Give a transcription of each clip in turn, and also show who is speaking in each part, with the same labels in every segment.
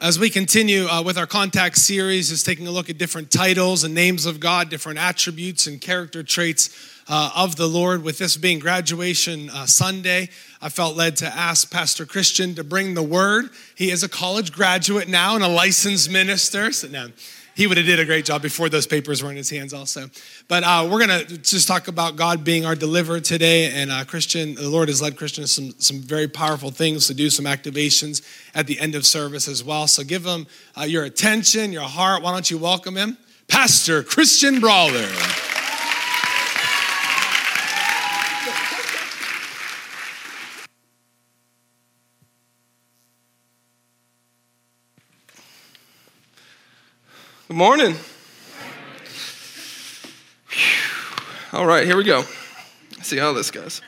Speaker 1: as we continue uh, with our contact series, is taking a look at different titles and names of God, different attributes and character traits uh, of the Lord. With this being graduation uh, Sunday, I felt led to ask Pastor Christian to bring the word. He is a college graduate now and a licensed minister. So now, he would have did a great job before those papers were in his hands also. But uh, we're going to just talk about god being our deliverer today. And uh, christian the lord has led christian some, some very powerful things to do some activations at the end of service as well. So give him uh, your attention your heart. Why don't you welcome him? Pastor christian brawler
Speaker 2: Good morning. All right, here we go. Let's see how this goes.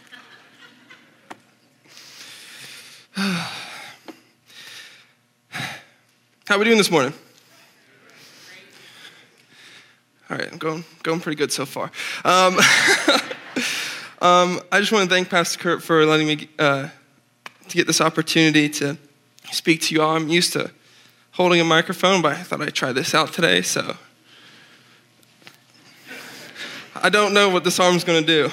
Speaker 2: How are we doing this morning? All right, I'm going, going pretty good so far. Um, um, I just want to thank Pastor Kurt for letting me uh, to get this opportunity to speak to you all. I'm used to holding a microphone, but I thought I'd try this out today, so. I don't know what this arm's gonna do.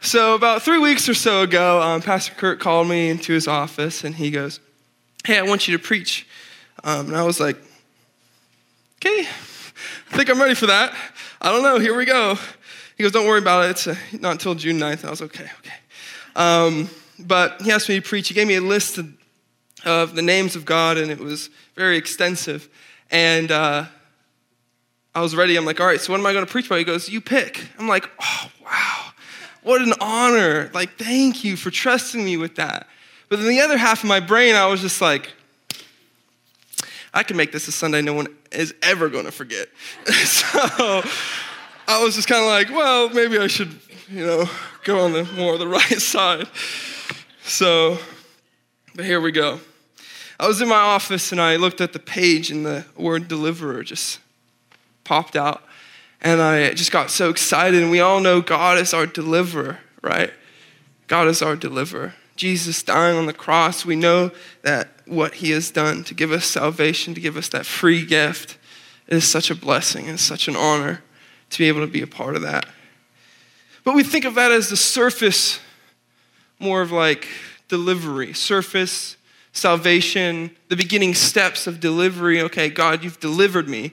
Speaker 2: So, about three weeks or so ago, um, Pastor Kurt called me into his office and he goes, Hey, I want you to preach. Um, and I was like, Okay, I think I'm ready for that. I don't know, here we go. He goes, Don't worry about it, it's uh, not until June 9th. And I was okay, okay. Um, but he asked me to preach. He gave me a list of of the names of God, and it was very extensive. And uh, I was ready. I'm like, all right, so what am I going to preach about? He goes, you pick. I'm like, oh, wow, what an honor. Like, thank you for trusting me with that. But then the other half of my brain, I was just like, I can make this a Sunday no one is ever going to forget. so I was just kind of like, well, maybe I should, you know, go on the more of the right side. So, but here we go. I was in my office and I looked at the page and the word deliverer just popped out. And I just got so excited. And we all know God is our deliverer, right? God is our deliverer. Jesus dying on the cross, we know that what he has done to give us salvation, to give us that free gift, is such a blessing and such an honor to be able to be a part of that. But we think of that as the surface, more of like delivery, surface salvation, the beginning steps of delivery. Okay, God, you've delivered me.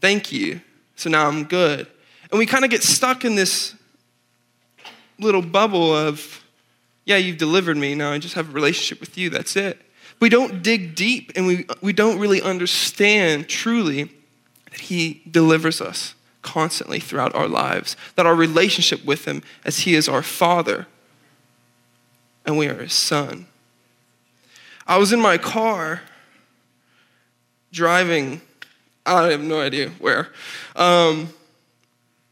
Speaker 2: Thank you. So now I'm good. And we kind of get stuck in this little bubble of, yeah, you've delivered me. Now I just have a relationship with you. That's it. We don't dig deep and we, we don't really understand truly that He delivers us constantly throughout our lives, that our relationship with Him, as He is our Father and we are His Son. I was in my car driving, I have no idea where, um,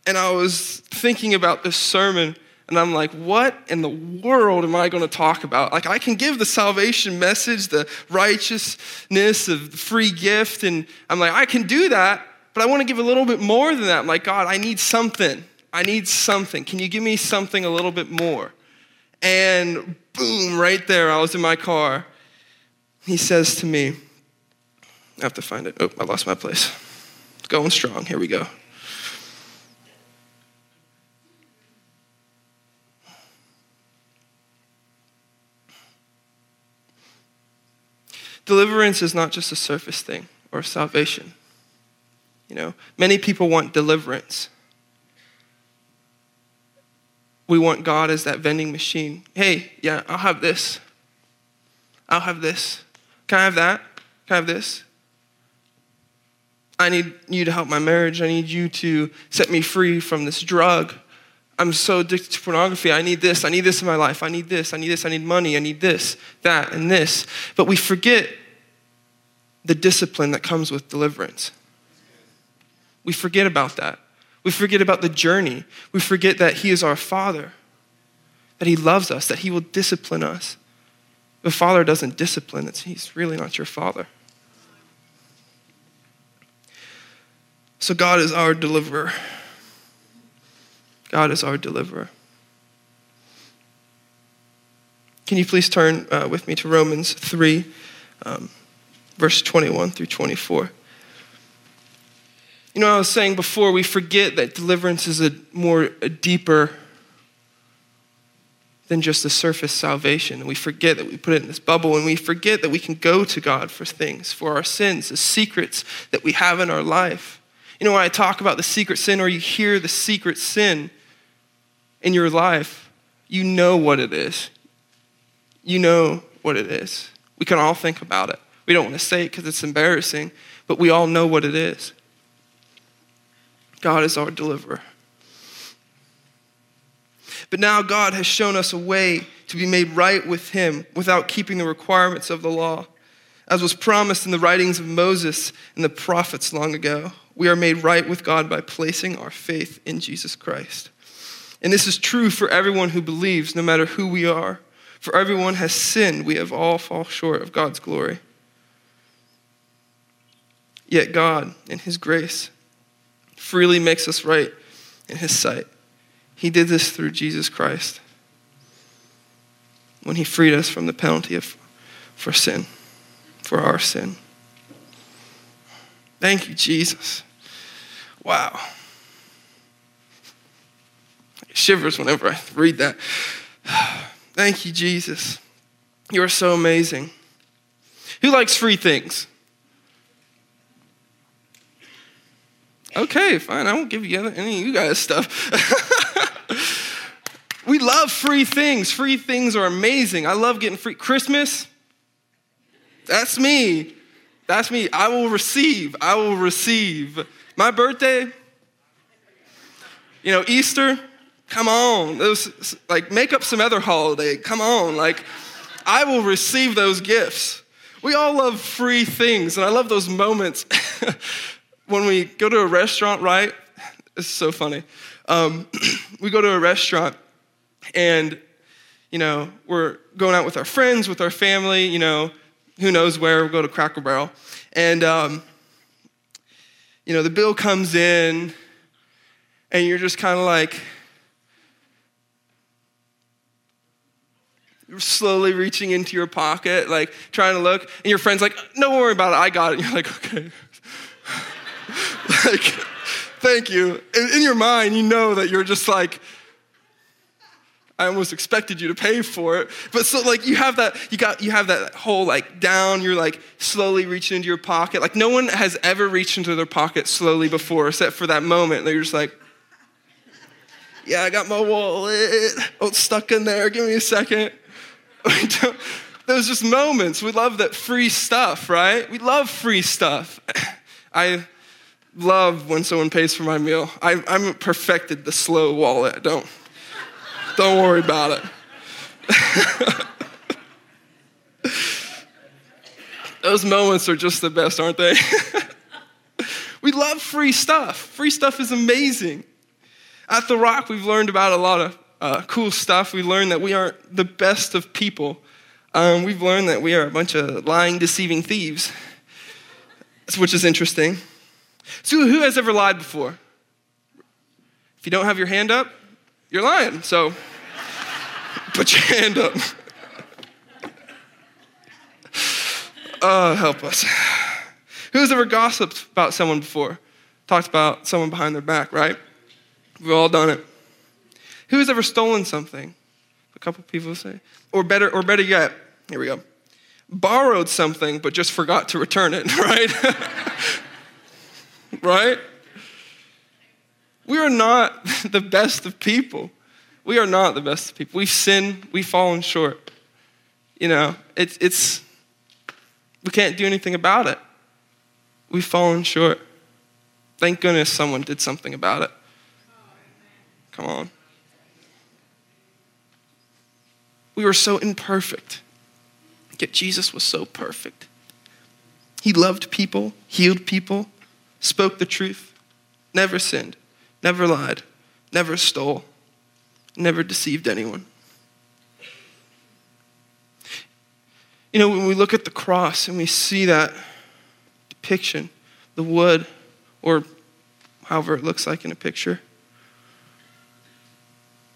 Speaker 2: and I was thinking about this sermon. And I'm like, what in the world am I going to talk about? Like, I can give the salvation message, the righteousness of the free gift. And I'm like, I can do that, but I want to give a little bit more than that. I'm like, God, I need something. I need something. Can you give me something a little bit more? And boom, right there, I was in my car he says to me, I have to find it. Oh, I lost my place. Going strong. Here we go. Deliverance is not just a surface thing or salvation. You know, many people want deliverance. We want God as that vending machine. Hey, yeah, I'll have this. I'll have this. Can I have that? Can I have this? I need you to help my marriage. I need you to set me free from this drug. I'm so addicted to pornography. I need this. I need this in my life. I need this. I need this. I need money. I need this, that, and this. But we forget the discipline that comes with deliverance. We forget about that. We forget about the journey. We forget that He is our Father, that He loves us, that He will discipline us. The father doesn't discipline, it's, he's really not your father. So God is our deliverer. God is our deliverer. Can you please turn uh, with me to Romans 3? um, verse 21 through 24. You know, I was saying before, we forget that deliverance is a more a deeper than just a surface salvation. We forget that we put it in this bubble, and we forget that we can go to God for things, for our sins, the secrets that we have in our life. You know, when I talk about the secret sin or you hear the secret sin in your life, you know what it is. You know what it is. We can all think about it. We don't want to say it because it's embarrassing, but we all know what it is. God is our deliverer. But now God has shown us a way to be made right with Him without keeping the requirements of the law. As was promised in the writings of Moses and the prophets long ago, we are made right with God by placing our faith in Jesus Christ. And this is true for everyone who believes, no matter who we are. For everyone has sinned, we have all fall short of God's glory. Yet God, in His grace, freely makes us right in His sight. He did this through Jesus Christ when He freed us from the penalty of, for sin, for our sin. Thank you, Jesus. Wow. It Shivers whenever I read that. Thank you, Jesus. You are so amazing. Who likes free things? Okay, fine. I won't give you any of you guys stuff. we love free things. Free things are amazing. I love getting free. Christmas, that's me. That's me. I will receive. I will receive. My birthday, you know, Easter, come on. Those, like, make up some other holiday. Come on. Like, I will receive those gifts. We all love free things, and I love those moments when we go to a restaurant, right? It's so funny. Um, we go to a restaurant and, you know, we're going out with our friends, with our family, you know, who knows where, we'll go to Cracker Barrel. And, um, you know, the bill comes in and you're just kind of like, slowly reaching into your pocket, like trying to look, and your friend's like, "Don't worry about it, I got it." And you're like, "Okay." like, thank you. In your mind, you know that you're just like, I almost expected you to pay for it. But so like you have that, you got you have that whole like down, you're like slowly reaching into your pocket. Like no one has ever reached into their pocket slowly before, except for that moment. They're just like, Yeah, I got my wallet. Oh, it's stuck in there. Give me a second. Those just moments. We love that free stuff, right? We love free stuff. I love when someone pays for my meal. I, I'm perfected the slow wallet. Don't, don't worry about it. Those moments are just the best, aren't they? we love free stuff. Free stuff is amazing. At The Rock, we've learned about a lot of uh, cool stuff. We learned that we aren't the best of people. Um, we've learned that we are a bunch of lying, deceiving thieves, which is interesting. So, who has ever lied before? If you don't have your hand up, you're lying. So, put your hand up. Oh, help us. Who's ever gossiped about someone before? Talked about someone behind their back, right? We've all done it. Who's ever stolen something? A couple people say. Or better, or better yet, here we go. Borrowed something but just forgot to return it, right? right? We are not the best of people. We are not the best people. We've sinned, we've fallen short. You know, it's, it's we can't do anything about it. We've fallen short. Thank goodness someone did something about it. Come on. We were so imperfect, yet Jesus was so perfect. He loved people, healed people, spoke the truth, never sinned, never lied, never stole, never deceived anyone. You know, when we look at the cross and we see that depiction, the wood, or however it looks like in a picture,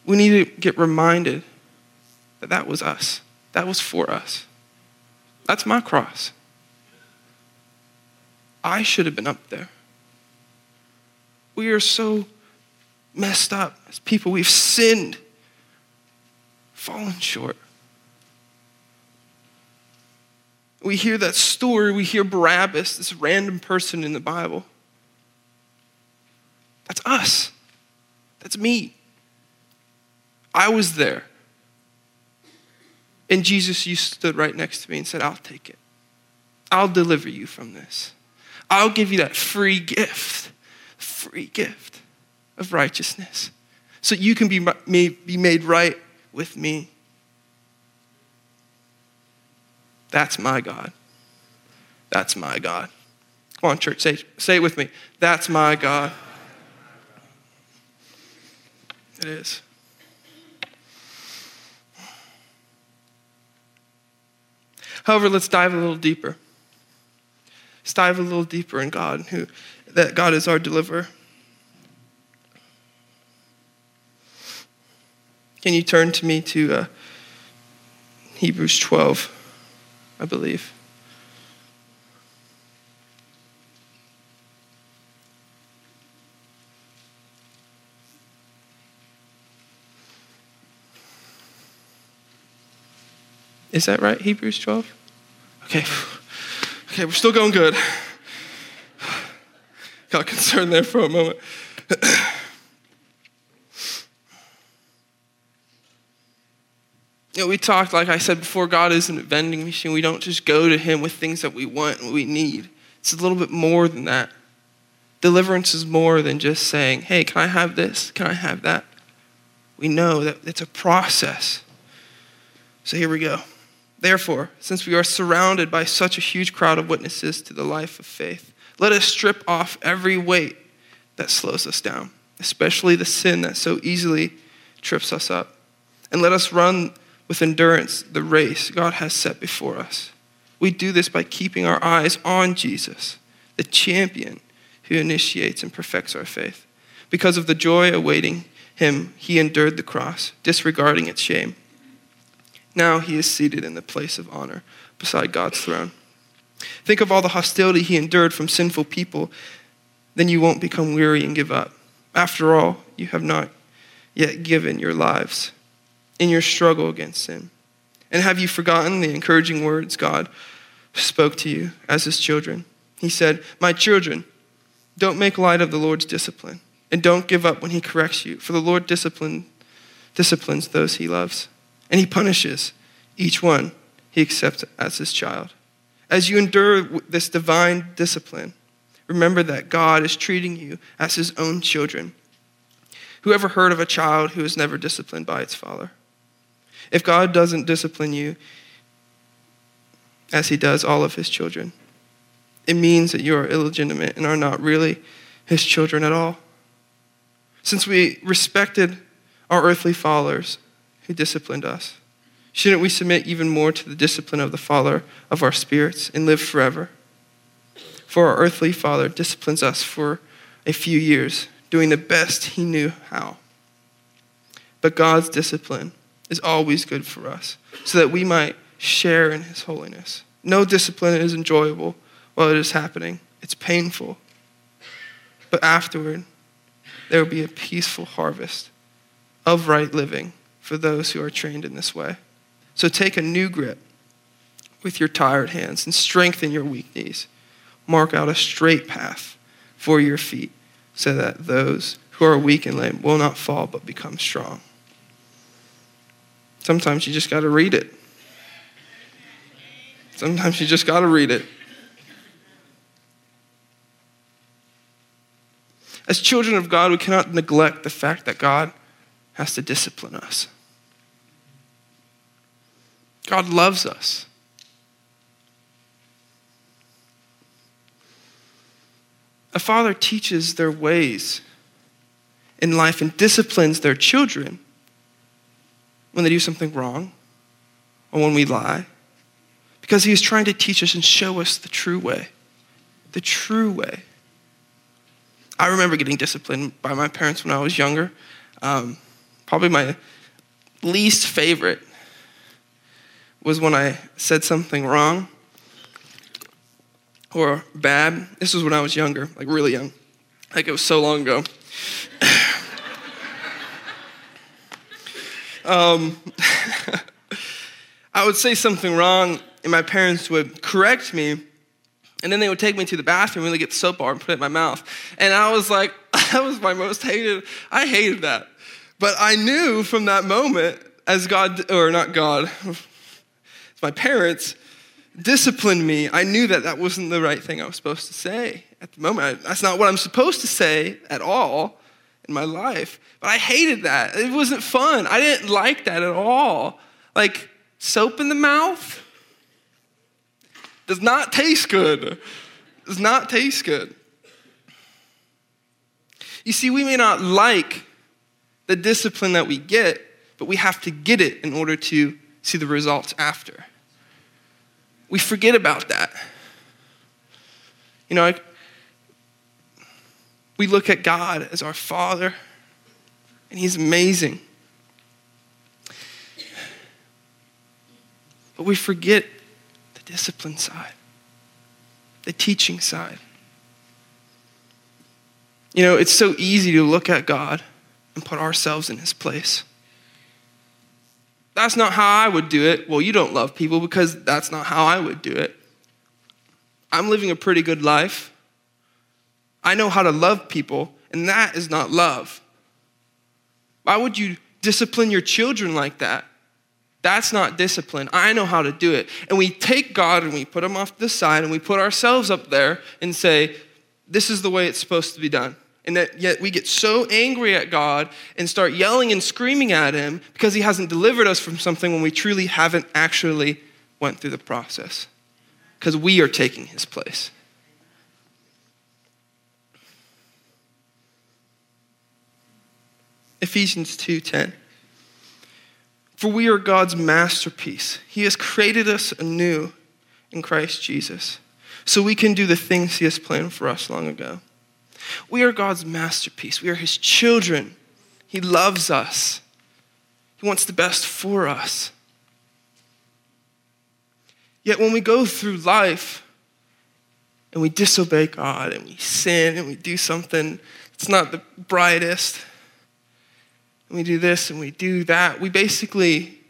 Speaker 2: we need to get reminded that that was us. That was for us. That's my cross. I should have been up there. We are so messed up as people. We've sinned, fallen short. We hear that story, we hear Barabbas, this random person in the Bible. That's us. That's me. I was there. And Jesus, you stood right next to me and said, I'll take it. I'll deliver you from this. I'll give you that free gift, free gift of righteousness so you can be made, be made right with me. That's my God. That's my God. Come on, church, say, say it with me. That's my God. It is. However, let's dive a little deeper. Let's dive a little deeper in God, who that God is our deliverer. Can you turn to me to uh, Hebrews 12, I believe? Is that right? Hebrews 12? Okay. Okay, we're still going good. Got concerned there for a moment. You know, we talked, like I said before, God isn't a vending machine. We don't just go to Him with things that we want and we need. It's a little bit more than that. Deliverance is more than just saying, hey, can I have this? Can I have that? We know that it's a process. So here we go. Therefore, since we are surrounded by such a huge crowd of witnesses to the life of faith, let us strip off every weight that slows us down, especially the sin that so easily trips us up. And let us run with endurance the race God has set before us. We do this by keeping our eyes on Jesus, the champion who initiates and perfects our faith. Because of the joy awaiting him, he endured the cross, disregarding its shame now he is seated in the place of honor beside God's throne. Think of all the hostility he endured from sinful people. Then you won't become weary and give up. After all, you have not yet given your lives in your struggle against sin. And have you forgotten the encouraging words God spoke to you as his children? He said, My children, don't make light of the Lord's discipline, and don't give up when he corrects you, for the Lord discipline, disciplines those he loves and he punishes each one he accepts as his child. As you endure this divine discipline, remember that God is treating you as his own children. Who ever heard of a child who is never disciplined by its father? If God doesn't discipline you as he does all of his children, it means that you are illegitimate and are not really his children at all. Since we respected our earthly fathers, who disciplined us. Shouldn't we submit even more to the discipline of the Father of our spirits and live forever? For our earthly Father disciplines us for a few years, doing the best he knew how. But God's discipline is always good for us, so that we might share in his holiness. No discipline is enjoyable while it is happening, it's painful. But afterward, there will be a peaceful harvest of right living for those who are trained in this way. So take a new grip with your tired hands and strengthen your weak knees. Mark out a straight path for your feet so that those who are weak and lame will not fall but become strong. Sometimes you just got to read it. Sometimes you just got to read it. As children of God, we cannot neglect the fact that God has to discipline us. God loves us. A father teaches their ways in life and disciplines their children when they do something wrong or when we lie because he is trying to teach us and show us the true way. The true way. I remember getting disciplined by my parents when I was younger. Um, probably my least favorite was when I said something wrong or bad. This was when I was younger, like really young. Like it was so long ago. Um, I would say something wrong, and my parents would correct me, and then they would take me to the bathroom and they get the soap bar and put it in my mouth. And I was like, that was my most hated. I hated that. But I knew from that moment, as God, or not God, my parents disciplined me, I knew that that wasn't the right thing I was supposed to say at the moment. That's not what I'm supposed to say at all in my life. But I hated that. It wasn't fun. I didn't like that at all. Like soap in the mouth does not taste good. Does not taste good. You see, we may not like the discipline that we get, but we have to get it in order to see the results after. We forget about that. You know, we look at God as our Father, and He's amazing. But we forget the discipline side, the teaching side. You know, it's so easy to look at God and put ourselves in His place. That's not how I would do it. Well, you don't love people because that's not how I would do it. I'm living a pretty good life. I know how to love people, and that is not love. Why would you discipline your children like that? That's not discipline. I know how to do it. And we take God and we put him off the side and we put ourselves up there and say, this is the way it's supposed to be done. And that yet we get so angry at God and start yelling and screaming at him because he hasn't delivered us from something when we truly haven't actually went through the process. Because we are taking his place. Ephesians 2:10 For we are God's masterpiece. He has created us anew in Christ Jesus so we can do the things he has planned for us long ago. We are God's masterpiece. We are his children. He loves us. He wants the best for us. Yet when we go through life and we disobey God and we sin and we do something that's not the brightest, and we do this and we do that, we basically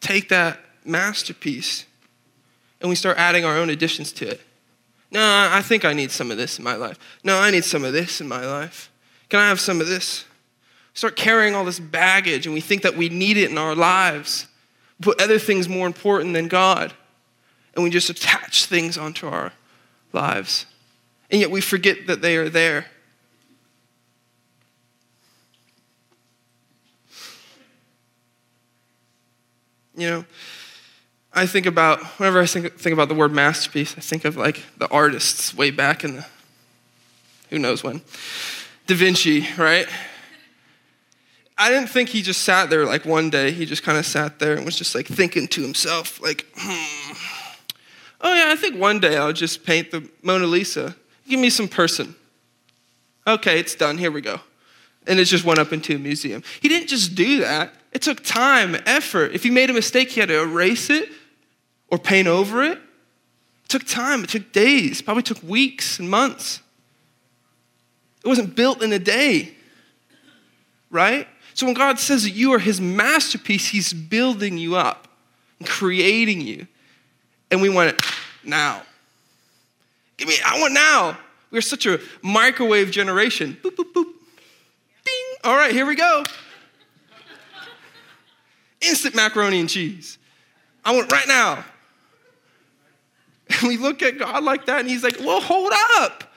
Speaker 2: take that masterpiece and we start adding our own additions to it. No, I think I need some of this in my life. No, I need some of this in my life. Can I have some of this? Start carrying all this baggage and we think that we need it in our lives. Put other things more important than God. And we just attach things onto our lives. And yet we forget that they are there. You know, I think about, whenever I think, think about the word masterpiece, I think of like the artists way back in the, who knows when. Da Vinci, right? I didn't think he just sat there like one day. He just kind of sat there and was just like thinking to himself, like, hmm, oh yeah, I think one day I'll just paint the Mona Lisa. Give me some person. Okay, it's done. Here we go. And it just went up into a museum. He didn't just do that. It took time, effort. If he made a mistake, he had to erase it or paint over it. It took time, it took days, probably took weeks and months. It wasn't built in a day, right? So when God says that you are his masterpiece, he's building you up and creating you. And we want it now. Give me, I want now. We're such a microwave generation. Boop, boop, boop. Ding. All right, here we go. Instant macaroni and cheese. I want right now. And we look at God like that, and He's like, well, hold up.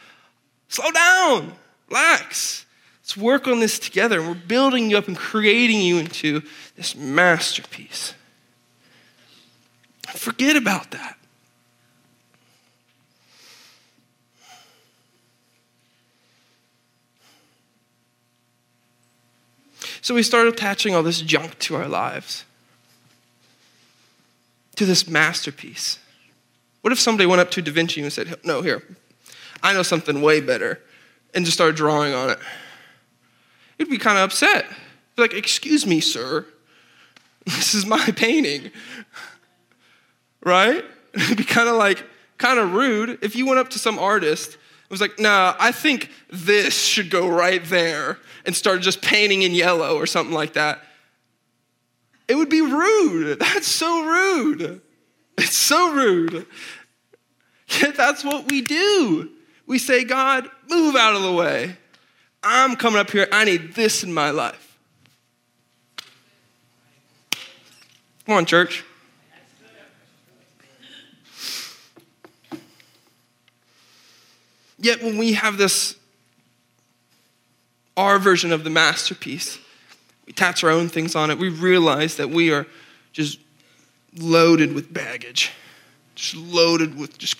Speaker 2: Slow down. Relax. Let's work on this together. And we're building you up and creating you into this masterpiece. Forget about that. So we start attaching all this junk to our lives, to this masterpiece. What if somebody went up to Da Vinci and said, No, here, I know something way better, and just started drawing on it? You'd be kind of upset. Be like, Excuse me, sir, this is my painting. Right? It'd be kind of like, kind of rude if you went up to some artist and was like, nah, I think this should go right there, and started just painting in yellow or something like that. It would be rude. That's so rude. It's so rude. Yet that's what we do. We say, God, move out of the way. I'm coming up here. I need this in my life. Come on, church. Yet when we have this, our version of the masterpiece, we attach our own things on it, we realize that we are just loaded with baggage, just loaded with just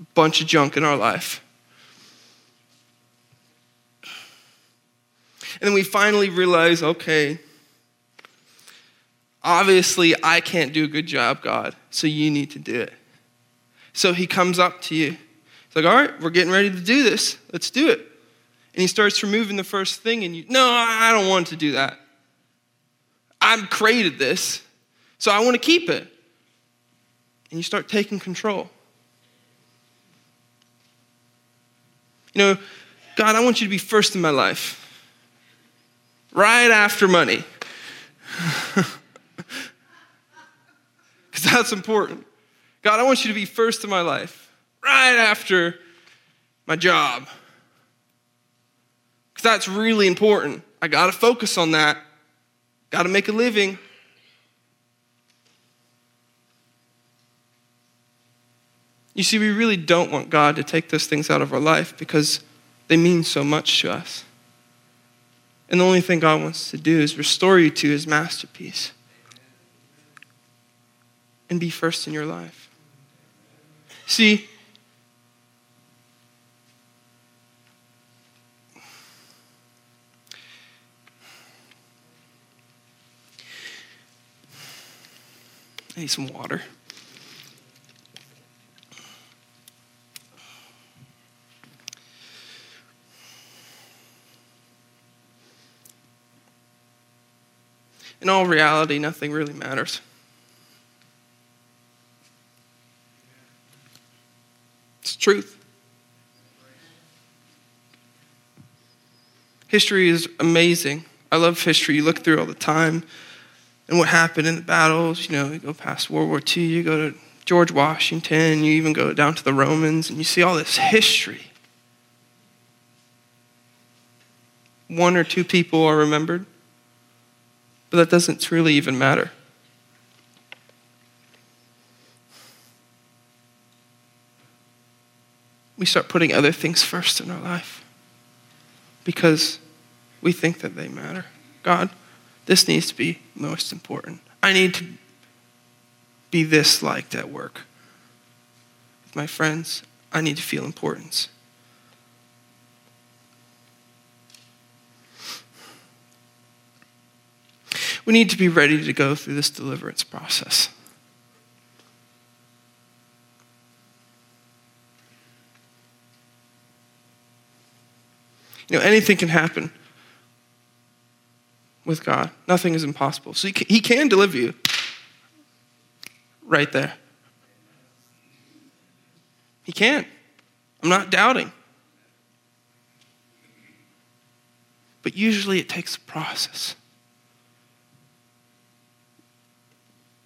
Speaker 2: a bunch of junk in our life. And then we finally realize okay, obviously I can't do a good job, God, so you need to do it. So he comes up to you. Like, all right, we're getting ready to do this. Let's do it. And he starts removing the first thing, and you, no, I don't want to do that. I've created this, so I want to keep it. And you start taking control. You know, God, I want you to be first in my life right after money. Because that's important. God, I want you to be first in my life, right after my job. Because that's really important. I got to focus on that, got to make a living. You see, we really don't want God to take those things out of our life because they mean so much to us. And the only thing God wants to do is restore you to his masterpiece and be first in your life. See, I need some water. in all reality, nothing really matters. It's truth. History is amazing. I love history. You look through all the time and what happened in the battles. You know, you go past World War II, you go to George Washington, you even go down to the Romans, and you see all this history. One or two people are remembered. But that doesn't really even matter. We start putting other things first in our life because we think that they matter. God, this needs to be most important. I need to be this liked at work. With my friends, I need to feel importance. We need to be ready to go through this deliverance process. You know, anything can happen with God. Nothing is impossible. So he can, deliver you right there. He can. I'm not doubting. But usually it takes a process.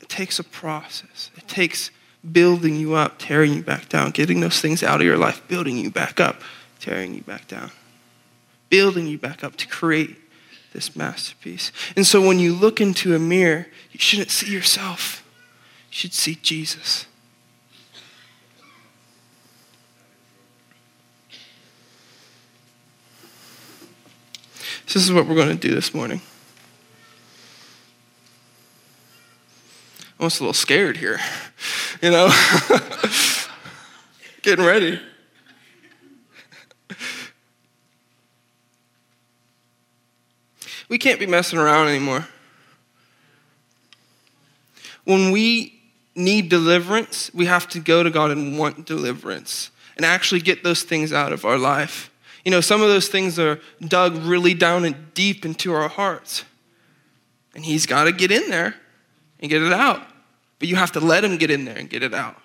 Speaker 2: It takes a process. It takes building you up, tearing you back down, getting those things out of your life, building you back up, tearing you back down, building you back up to create this masterpiece. And so when you look into a mirror, you shouldn't see yourself, you should see Jesus. this is what we're going to do this morning. I'm almost a little scared here, you know? Getting ready. We can't be messing around anymore. When we need deliverance, we have to go to God and want deliverance and actually get those things out of our life. You know, some of those things are dug really down and deep into our hearts. And He's got to get in there and get it out. But you have to let him get in there and get it out.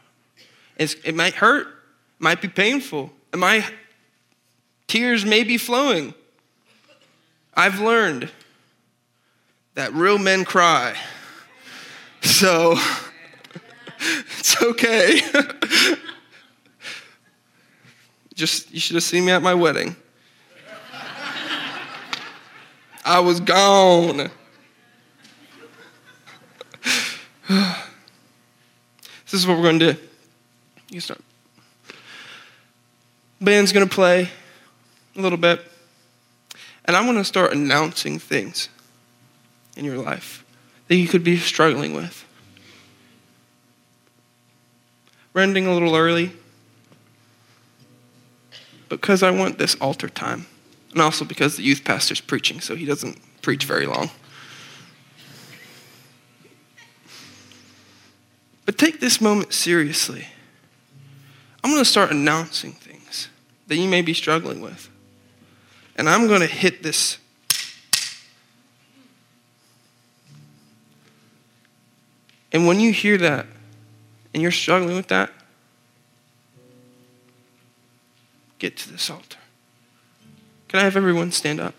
Speaker 2: It's, it might hurt, might be painful, it might, tears may be flowing. I've learned that real men cry. So it's okay. Just, you should have seen me at my wedding. I was gone. this is what we're going to do. You start. Band's going to play a little bit. And I'm going to start announcing things in your life that you could be struggling with. We're ending a little early because I want this altar time, and also because the youth pastor's preaching, so he doesn't preach very long. But take this moment seriously. I'm going to start announcing things that you may be struggling with. And I'm going to hit this. And when you hear that and you're struggling with that, get to this altar. Can I have everyone stand up?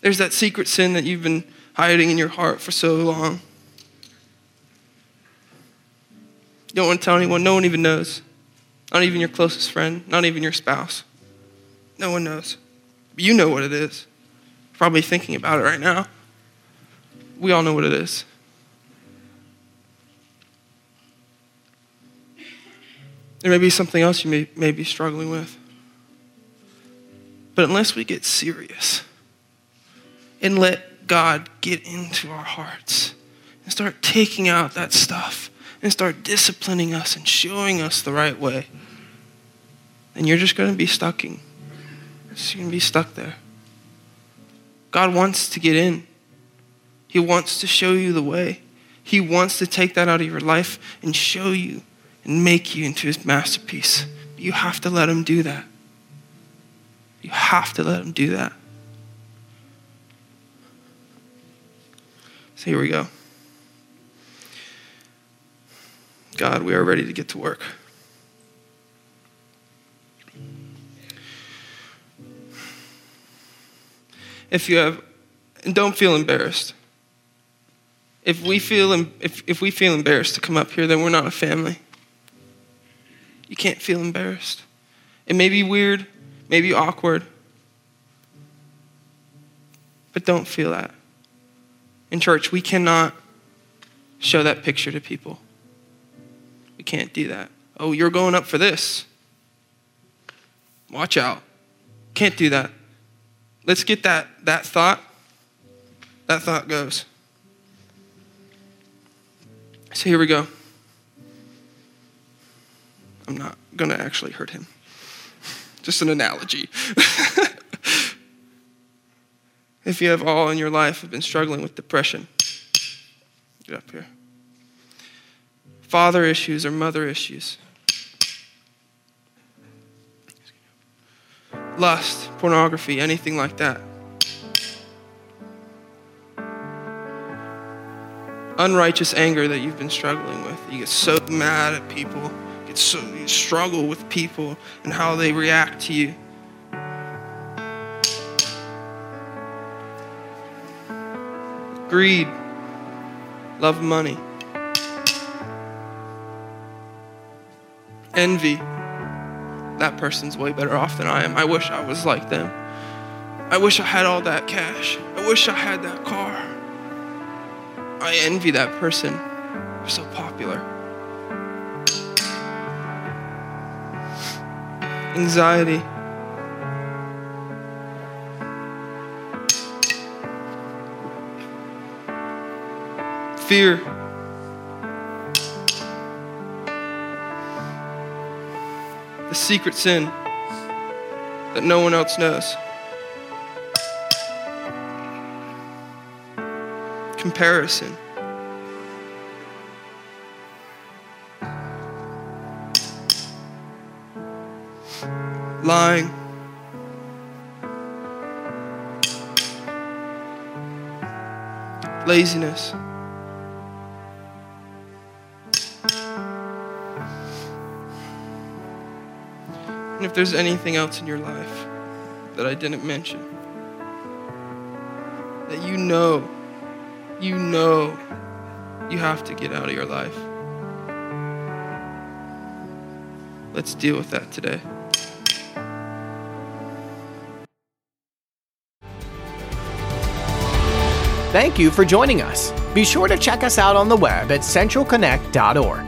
Speaker 2: There's that secret sin that you've been hiding in your heart for so long. You don't want to tell anyone. No one even knows. Not even your closest friend. Not even your spouse. No one knows. But you know what it is. Probably thinking about it right now. We all know what it is. There may be something else you may, may be struggling with. But unless we get serious and let God get into our hearts and start taking out that stuff and start disciplining us and showing us the right way, then you're just going to be stuck in. You're going to be stuck there. God wants to get in. He wants to show you the way. He wants to take that out of your life and show you and make you into his masterpiece. You have to let him do that. You have to let him do that. So here we go. God, we are ready to get to work. If you have, and don't feel embarrassed. If we feel, if, if we feel embarrassed to come up here, then we're not a family. You can't feel embarrassed. It may be weird, maybe awkward, but don't feel that. In church, we cannot show that picture to people. Can't do that. Oh, you're going up for this. Watch out. Can't do that. Let's get that, that thought. That thought goes. So here we go. I'm not going to actually hurt him. Just an analogy. if you have all in your life have been struggling with depression, get up here. Father issues or mother issues. Lust, pornography, anything like that. Unrighteous anger that you've been struggling with. You get so mad at people so you struggle with people and how they react to you. Greed, love money, envy. That person's way better off than I am. I wish I was like them. I wish I had all that cash. I wish I had that car. I envy that person. They're so popular. anxiety. Fear. secret sin that no one else knows. Comparison. Lying. Laziness. If there's anything else in your life that I didn't mention, that you know, you know you have to get out of your life, let's deal with that today.
Speaker 3: Thank you for joining us. Be sure to check us out on the web at centralconnect.org.